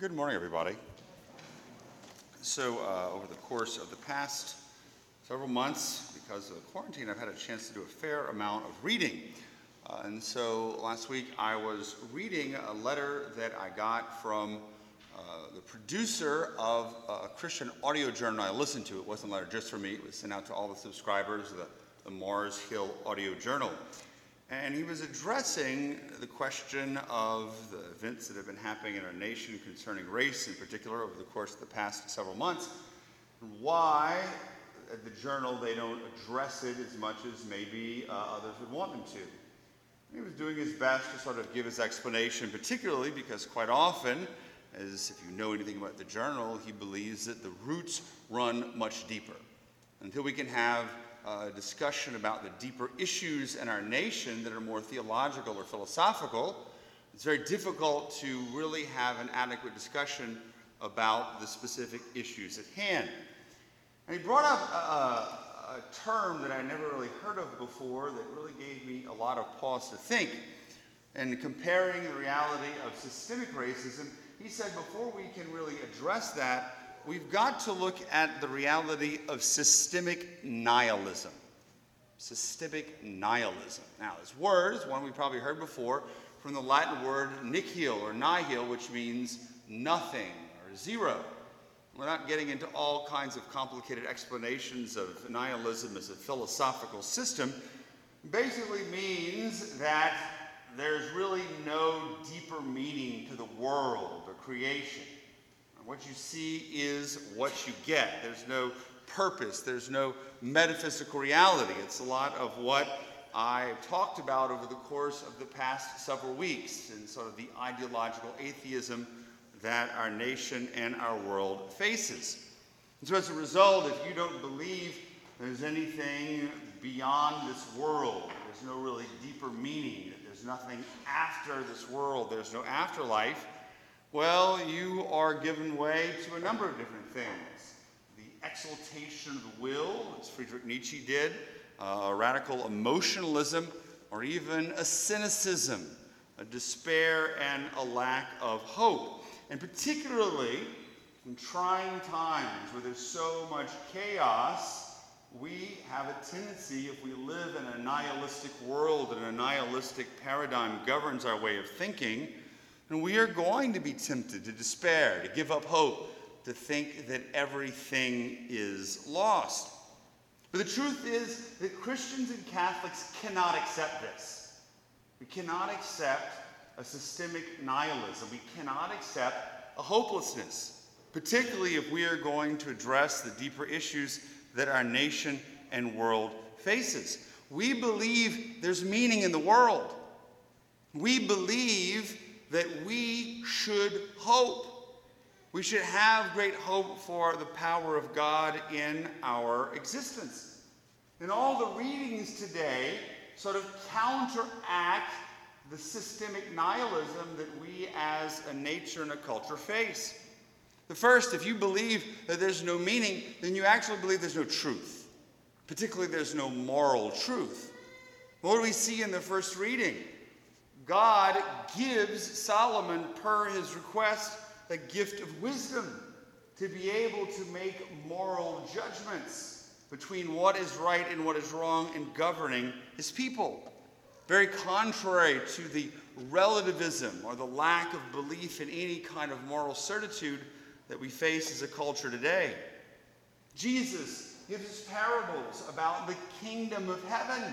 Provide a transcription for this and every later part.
Good morning, everybody. So, uh, over the course of the past several months, because of quarantine, I've had a chance to do a fair amount of reading. Uh, and so last week I was reading a letter that I got from uh, the producer of a Christian audio journal I listened to. It wasn't a letter just for me, it was sent out to all the subscribers of the, the Mars Hill Audio Journal. And he was addressing the question of the events that have been happening in our nation concerning race in particular over the course of the past several months, and why at the journal they don't address it as much as maybe uh, others would want them to. He was doing his best to sort of give his explanation, particularly because quite often, as if you know anything about the journal, he believes that the roots run much deeper. Until we can have uh, discussion about the deeper issues in our nation that are more theological or philosophical, it's very difficult to really have an adequate discussion about the specific issues at hand. And he brought up a, a, term that I never really heard of before that really gave me a lot of pause to think. And comparing the reality of systemic racism, he said before we can really address that, we've got to look at the reality of systemic nihilism. Systemic nihilism. Now, this word is one we probably heard before from the Latin word nihil or nihil, which means nothing or zero. We're not getting into all kinds of complicated explanations of nihilism as a philosophical system. Basically means that there's really no deeper meaning to the world or creation. What you see is what you get. There's no purpose, there's no metaphysical reality. It's a lot of what I talked about over the course of the past several weeks and sort of the ideological atheism that our nation and our world faces. And so, as a result, if you don't believe there's anything beyond this world, there's no really deeper meaning, there's nothing after this world, there's no afterlife, well, you are given way to a number of different things. The exaltation of the will, as Friedrich Nietzsche did, uh, a radical emotionalism, or even a cynicism, a despair, and a lack of hope. And particularly in trying times where there's so much chaos, we have a tendency, if we live in a nihilistic world and a nihilistic paradigm governs our way of thinking, and we are going to be tempted to despair, to give up hope, to think that everything is lost. But the truth is that Christians and Catholics cannot accept this. We cannot accept a systemic nihilism. We cannot accept a hopelessness, particularly if we are going to address the deeper issues that our nation and world faces. We believe there's meaning in the world. We believe that we should hope. We should have great hope for the power of God in our existence. And all the readings today sort of counteract the systemic nihilism that we as a nature and a culture face. The first, if you believe that there's no meaning, then you actually believe there's no truth. Particularly, there's no moral truth. What do we see in the first reading? God gives Solomon, per his request, a gift of wisdom to be able to make moral judgments between what is right and what is wrong in governing his people. Very contrary to the relativism or the lack of belief in any kind of moral certitude that we face as a culture today. Jesus gives us parables about the kingdom of heaven,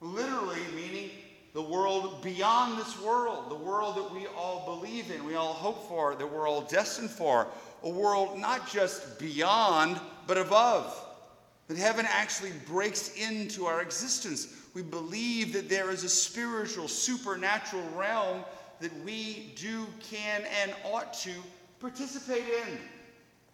literally meaning the world beyond this world, the world that we all believe in, we all hope for, that we're all destined for, a world not just beyond, but above. That heaven actually breaks into our existence. We believe that there is a spiritual, supernatural realm that we do, can, and ought to participate in.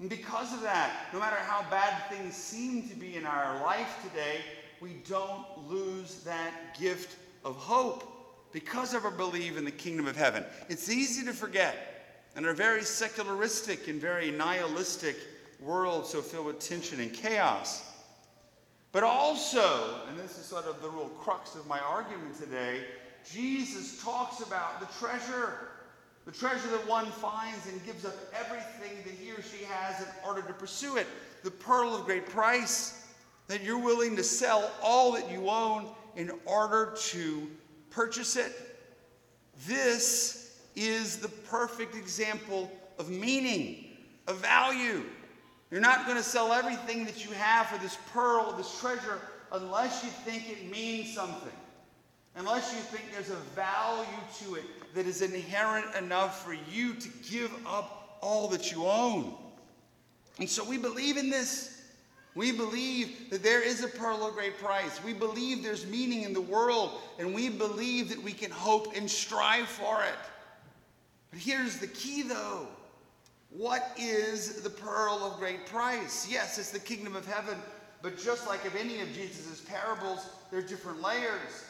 And because of that, no matter how bad things seem to be in our life today, we don't lose that gift of hope because of our belief in the kingdom of heaven. It's easy to forget in our very secularistic and very nihilistic world so filled with tension and chaos. But also, and this is sort of the real crux of my argument today, Jesus talks about the treasure. The treasure that one finds and gives up everything that he or she has in order to pursue it. The pearl of great price that you're willing to sell all that you own in order to purchase it. This is the perfect example of meaning, of value. You're not going to sell everything that you have for this pearl, this treasure, unless you think it means something. Unless you think there's a value to it that is inherent enough for you to give up all that you own. And so we believe in this. We believe that there is a pearl of great price. We believe there's meaning in the world, and we believe that we can hope and strive for it. But here's the key, though what is the pearl of great price? Yes, it's the kingdom of heaven, but just like of any of Jesus' parables, there are different layers.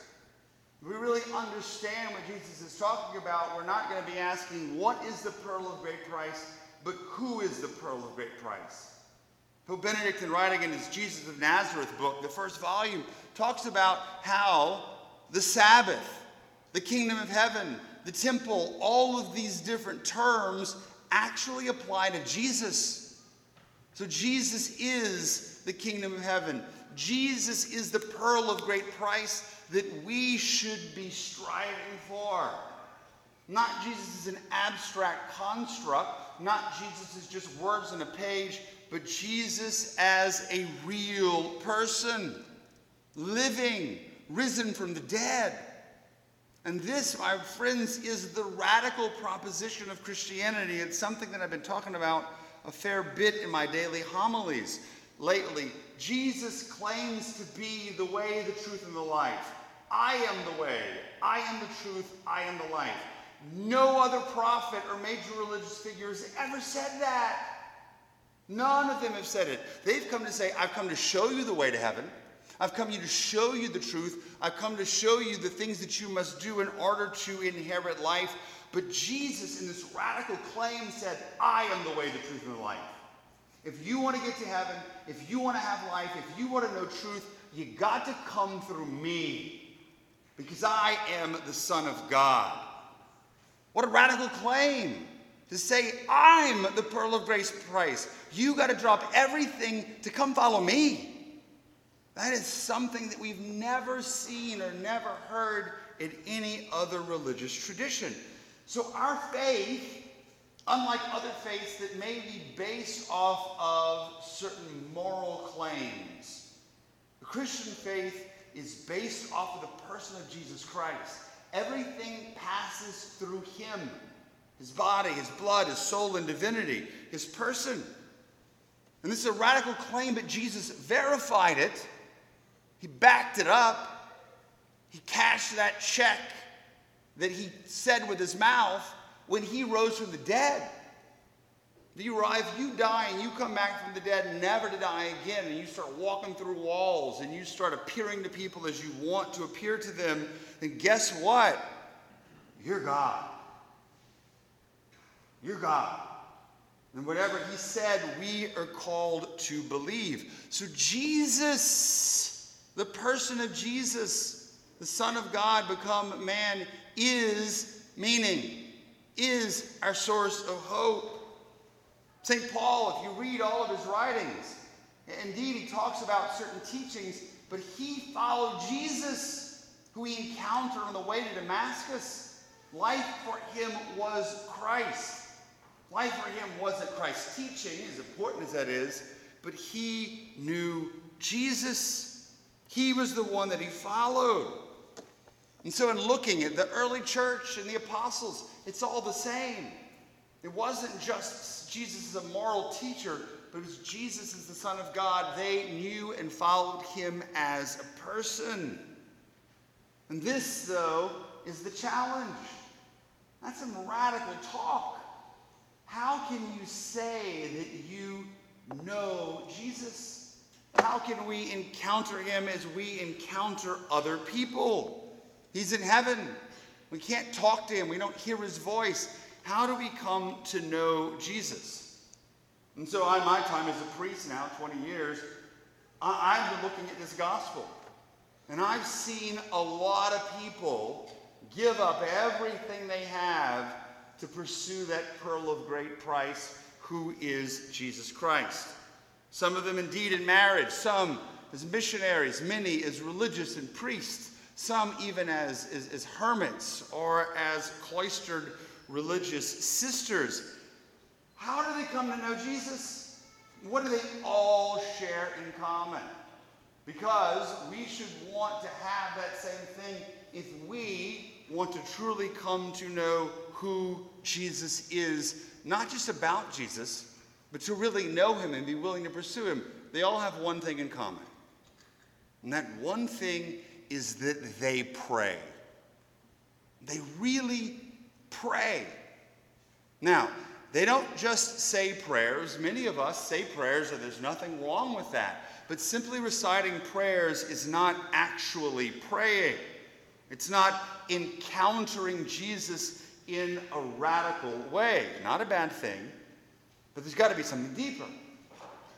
If we really understand what Jesus is talking about, we're not going to be asking, what is the pearl of great price, but who is the pearl of great price? Pope Benedict, in writing in his Jesus of Nazareth book, the first volume, talks about how the Sabbath, the kingdom of heaven, the temple, all of these different terms actually apply to Jesus. So Jesus is the kingdom of heaven. Jesus is the pearl of great price that we should be striving for. Not Jesus is an abstract construct, not Jesus is just words on a page, but Jesus as a real person, living, risen from the dead. And this, my friends, is the radical proposition of Christianity. It's something that I've been talking about a fair bit in my daily homilies lately. Jesus claims to be the way, the truth, and the life. I am the way, I am the truth, I am the life. No other prophet or major religious figure has ever said that. None of them have said it. They've come to say, I've come to show you the way to heaven. I've come here to show you the truth. I've come to show you the things that you must do in order to inherit life. But Jesus, in this radical claim, said, I am the way, the truth, and the life. If you want to get to heaven, if you want to have life, if you want to know truth, you got to come through me because I am the Son of God. What a radical claim to say, I'm the pearl of grace price. You got to drop everything to come follow me. That is something that we've never seen or never heard in any other religious tradition. So our faith, unlike other faiths that may be based off of certain moral claims, the Christian faith is based off of the person of Jesus Christ. Everything passes through him his body, his blood, his soul, and divinity, his person. And this is a radical claim, but Jesus verified it he backed it up. He cashed that check that he said with his mouth when he rose from the dead. You, if you die and you come back from the dead never to die again, and you start walking through walls and you start appearing to people as you want to appear to them, then guess what? You're God. You're God. And whatever he said, we are called to believe. So Jesus the person of Jesus, the Son of God, become man, is meaning, is our source of hope. St. Paul, if you read all of his writings, indeed he talks about certain teachings, but he followed Jesus, who he encountered on the way to Damascus. Life for him was Christ. Life for him wasn't Christ's teaching, as important as that is, but he knew Jesus. He was the one that he followed. And so, in looking at the early church and the apostles, it's all the same. It wasn't just Jesus as a moral teacher, but it was Jesus as the Son of God. They knew and followed him as a person. And this, though, is the challenge. That's some radical talk. How can you say that you know Jesus? How can we encounter him as we encounter other people? He's in heaven. We can't talk to him, we don't hear his voice. How do we come to know Jesus? And so, on my time as a priest now, 20 years, I've been looking at this gospel. And I've seen a lot of people give up everything they have to pursue that pearl of great price, who is Jesus Christ. Some of them indeed in marriage, some as missionaries, many as religious and priests, some even as, as, as hermits or as cloistered religious sisters. How do they come to know Jesus? What do they all share in common? Because we should want to have that same thing if we want to truly come to know who Jesus is, not just about Jesus, but to really know him and be willing to pursue him. They all have one thing in common. And that one thing is that they pray. They really pray. Now, they don't just say prayers. Many of us say prayers, and there's nothing wrong with that. But simply reciting prayers is not actually praying. It's not encountering Jesus in a radical way. Not a bad thing, but there's got to be something deeper.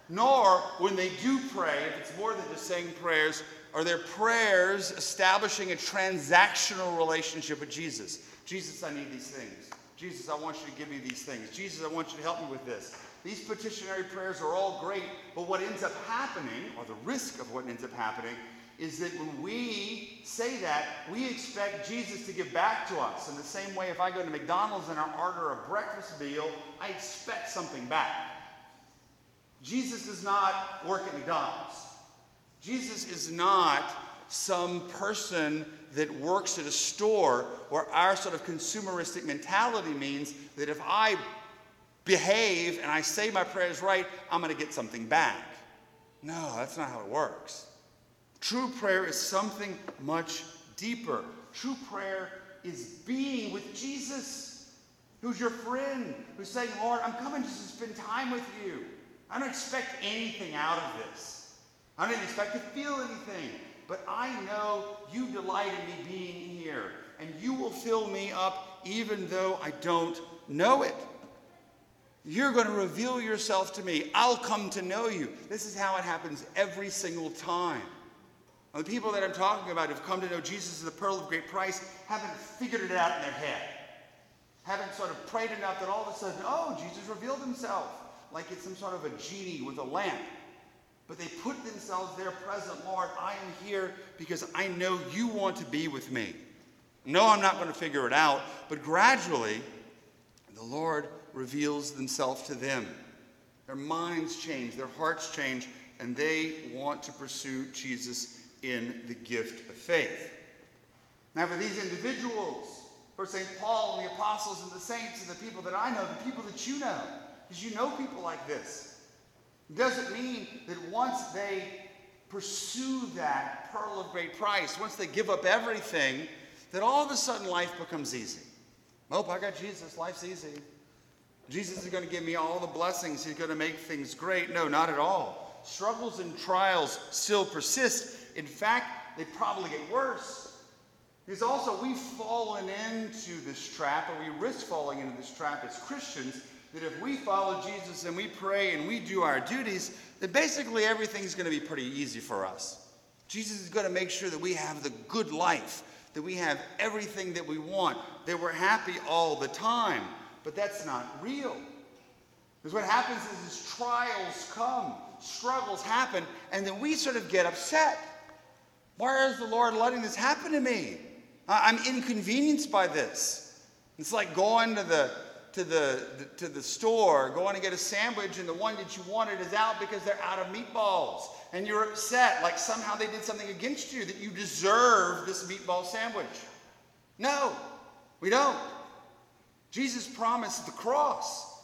Nor, when they do pray, if it's more than just saying prayers, are their prayers establishing a transactional relationship with Jesus. Jesus, I need these things. Jesus, I want you to give me these things. Jesus, I want you to help me with this. These petitionary prayers are all great, but what ends up happening, or the risk of what ends up happening, is that when we say that, we expect Jesus to give back to us. In the same way, if I go to McDonald's and I order a breakfast meal, I expect something back. Jesus does not work at McDonald's. Jesus is not some person that works at a store where our sort of consumeristic mentality means that if I behave and I say my prayers right, I'm going to get something back. No, that's not how it works. True prayer is something much deeper. True prayer is being with Jesus, who's your friend, who's saying, Lord, I'm coming just to spend time with you. I don't expect anything out of this. I don't expect to feel anything. But I know you delight in me being here, and you will fill me up even though I don't know it. You're going to reveal yourself to me. I'll come to know you. This is how it happens every single time. The people that I'm talking about who've come to know Jesus as the pearl of great price haven't figured it out in their head. Haven't sort of prayed enough that all of a sudden, oh, Jesus revealed himself like it's some sort of a genie with a lamp. But they put themselves there present, Lord, I am here because I know you want to be with me. No, I'm not going to figure it out, but gradually, the Lord reveals himself to them. Their minds change, their hearts change, and they want to pursue Jesus in the gift of faith. Now, for these individuals, for St. Paul and the apostles and the saints and the people that I know, the people that you know, because you know people like this, doesn't mean that once they pursue that pearl of great price, once they give up everything, that all of a sudden life becomes easy. Oh, I got Jesus, life's easy. Jesus is going to give me all the blessings, He's going to make things great. No, not at all. Struggles and trials still persist. In fact, they probably get worse. Because also, we've fallen into this trap, or we risk falling into this trap as Christians, that if we follow Jesus and we pray and we do our duties, then basically everything's going to be pretty easy for us. Jesus is going to make sure that we have the good life, that we have everything that we want, that we're happy all the time. But that's not real. Because what happens is, is trials come, struggles happen, and then we sort of get upset. Why is the Lord letting this happen to me? I'm inconvenienced by this. It's like going to the to the, to the store, going to get a sandwich, and the one that you wanted is out because they're out of meatballs. And you're upset, like somehow they did something against you that you deserve this meatball sandwich. No, we don't. Jesus promised the cross.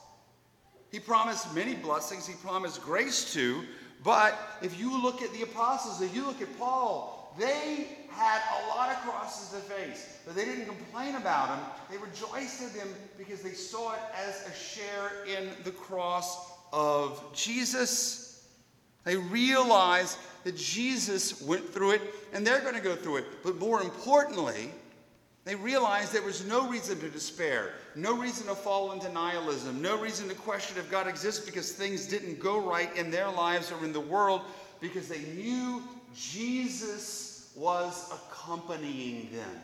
He promised many blessings, he promised grace too. But if you look at the apostles, if you look at Paul, they had a lot of crosses to face, but they didn't complain about them. They rejoiced in them because they saw it as a share in the cross of Jesus. They realized that Jesus went through it and they're going to go through it. But more importantly, they realized there was no reason to despair, no reason to fall into nihilism, no reason to question if God exists because things didn't go right in their lives or in the world because they knew Jesus was accompanying them.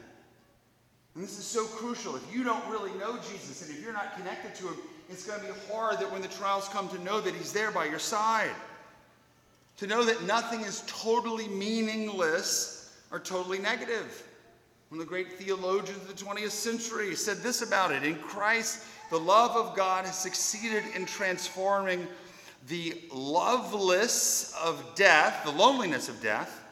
And this is so crucial. If you don't really know Jesus and if you're not connected to him, it's going to be hard that when the trials come to know that he's there by your side. To know that nothing is totally meaningless or totally negative. One of the great theologians of the 20th century said this about it In Christ, the love of God has succeeded in transforming the loveless of death, the loneliness of death,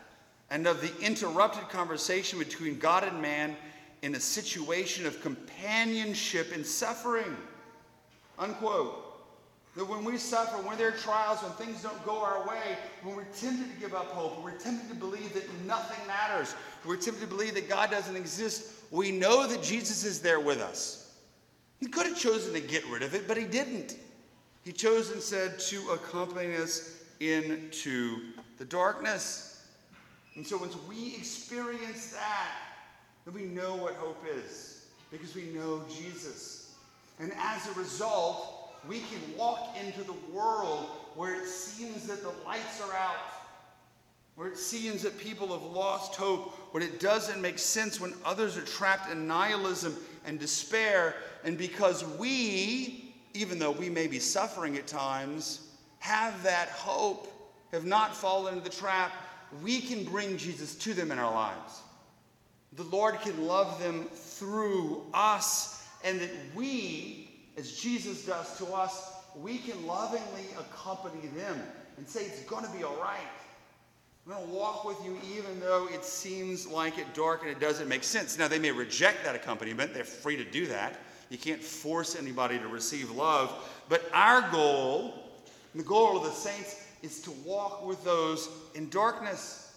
and of the interrupted conversation between God and man in a situation of companionship in suffering. Unquote. That when we suffer, when there are trials, when things don't go our way, when we're tempted to give up hope, when we're tempted to believe that nothing matters, we're tempted to believe that God doesn't exist, we know that Jesus is there with us. He could have chosen to get rid of it, but he didn't. He chose instead to accompany us into the darkness. And so once we experience that, then we know what hope is because we know Jesus. And as a result, we can walk into the world where it seems that the lights are out, where it seems that people have lost hope, when it doesn't make sense, when others are trapped in nihilism and despair. And because we, even though we may be suffering at times, have that hope, have not fallen into the trap, we can bring Jesus to them in our lives. The Lord can love them through us, and that we, as Jesus does to us, we can lovingly accompany them and say, It's going to be all right. I'm going to walk with you even though it seems like it dark and it doesn't make sense. Now, they may reject that accompaniment. They're free to do that. You can't force anybody to receive love. But our goal, the goal of the saints, is to walk with those in darkness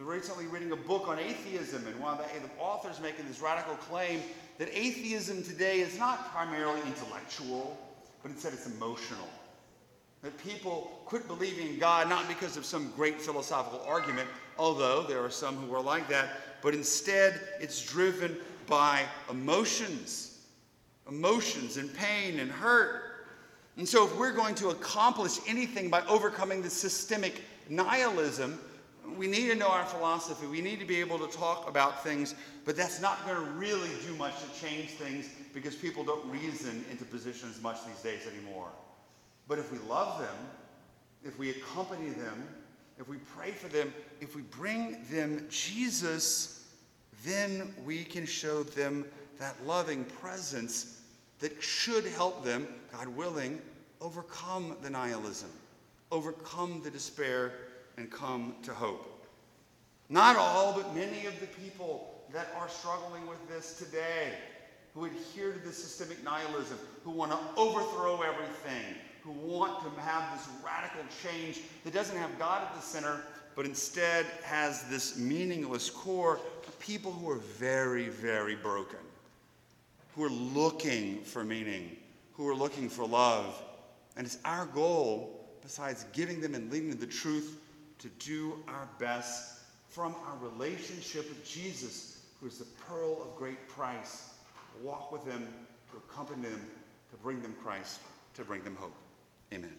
recently reading a book on atheism, and one of the, the authors making this radical claim that atheism today is not primarily intellectual, but instead it's emotional. That people quit believing in God not because of some great philosophical argument, although there are some who are like that, but instead it's driven by emotions, emotions and pain and hurt. And so, if we're going to accomplish anything by overcoming the systemic nihilism, we need to know our philosophy. We need to be able to talk about things, but that's not going to really do much to change things because people don't reason into positions much these days anymore. But if we love them, if we accompany them, if we pray for them, if we bring them Jesus, then we can show them that loving presence that should help them, God willing, overcome the nihilism, overcome the despair and come to hope. Not all, but many of the people that are struggling with this today, who adhere to the systemic nihilism, who want to overthrow everything, who want to have this radical change that doesn't have God at the center, but instead has this meaningless core, of people who are very, very broken, who are looking for meaning, who are looking for love. And it's our goal, besides giving them and leading them to the truth, to do our best from our relationship with Jesus, who is the pearl of great price. Walk with him, to accompany them, to bring them Christ, to bring them hope. Amen.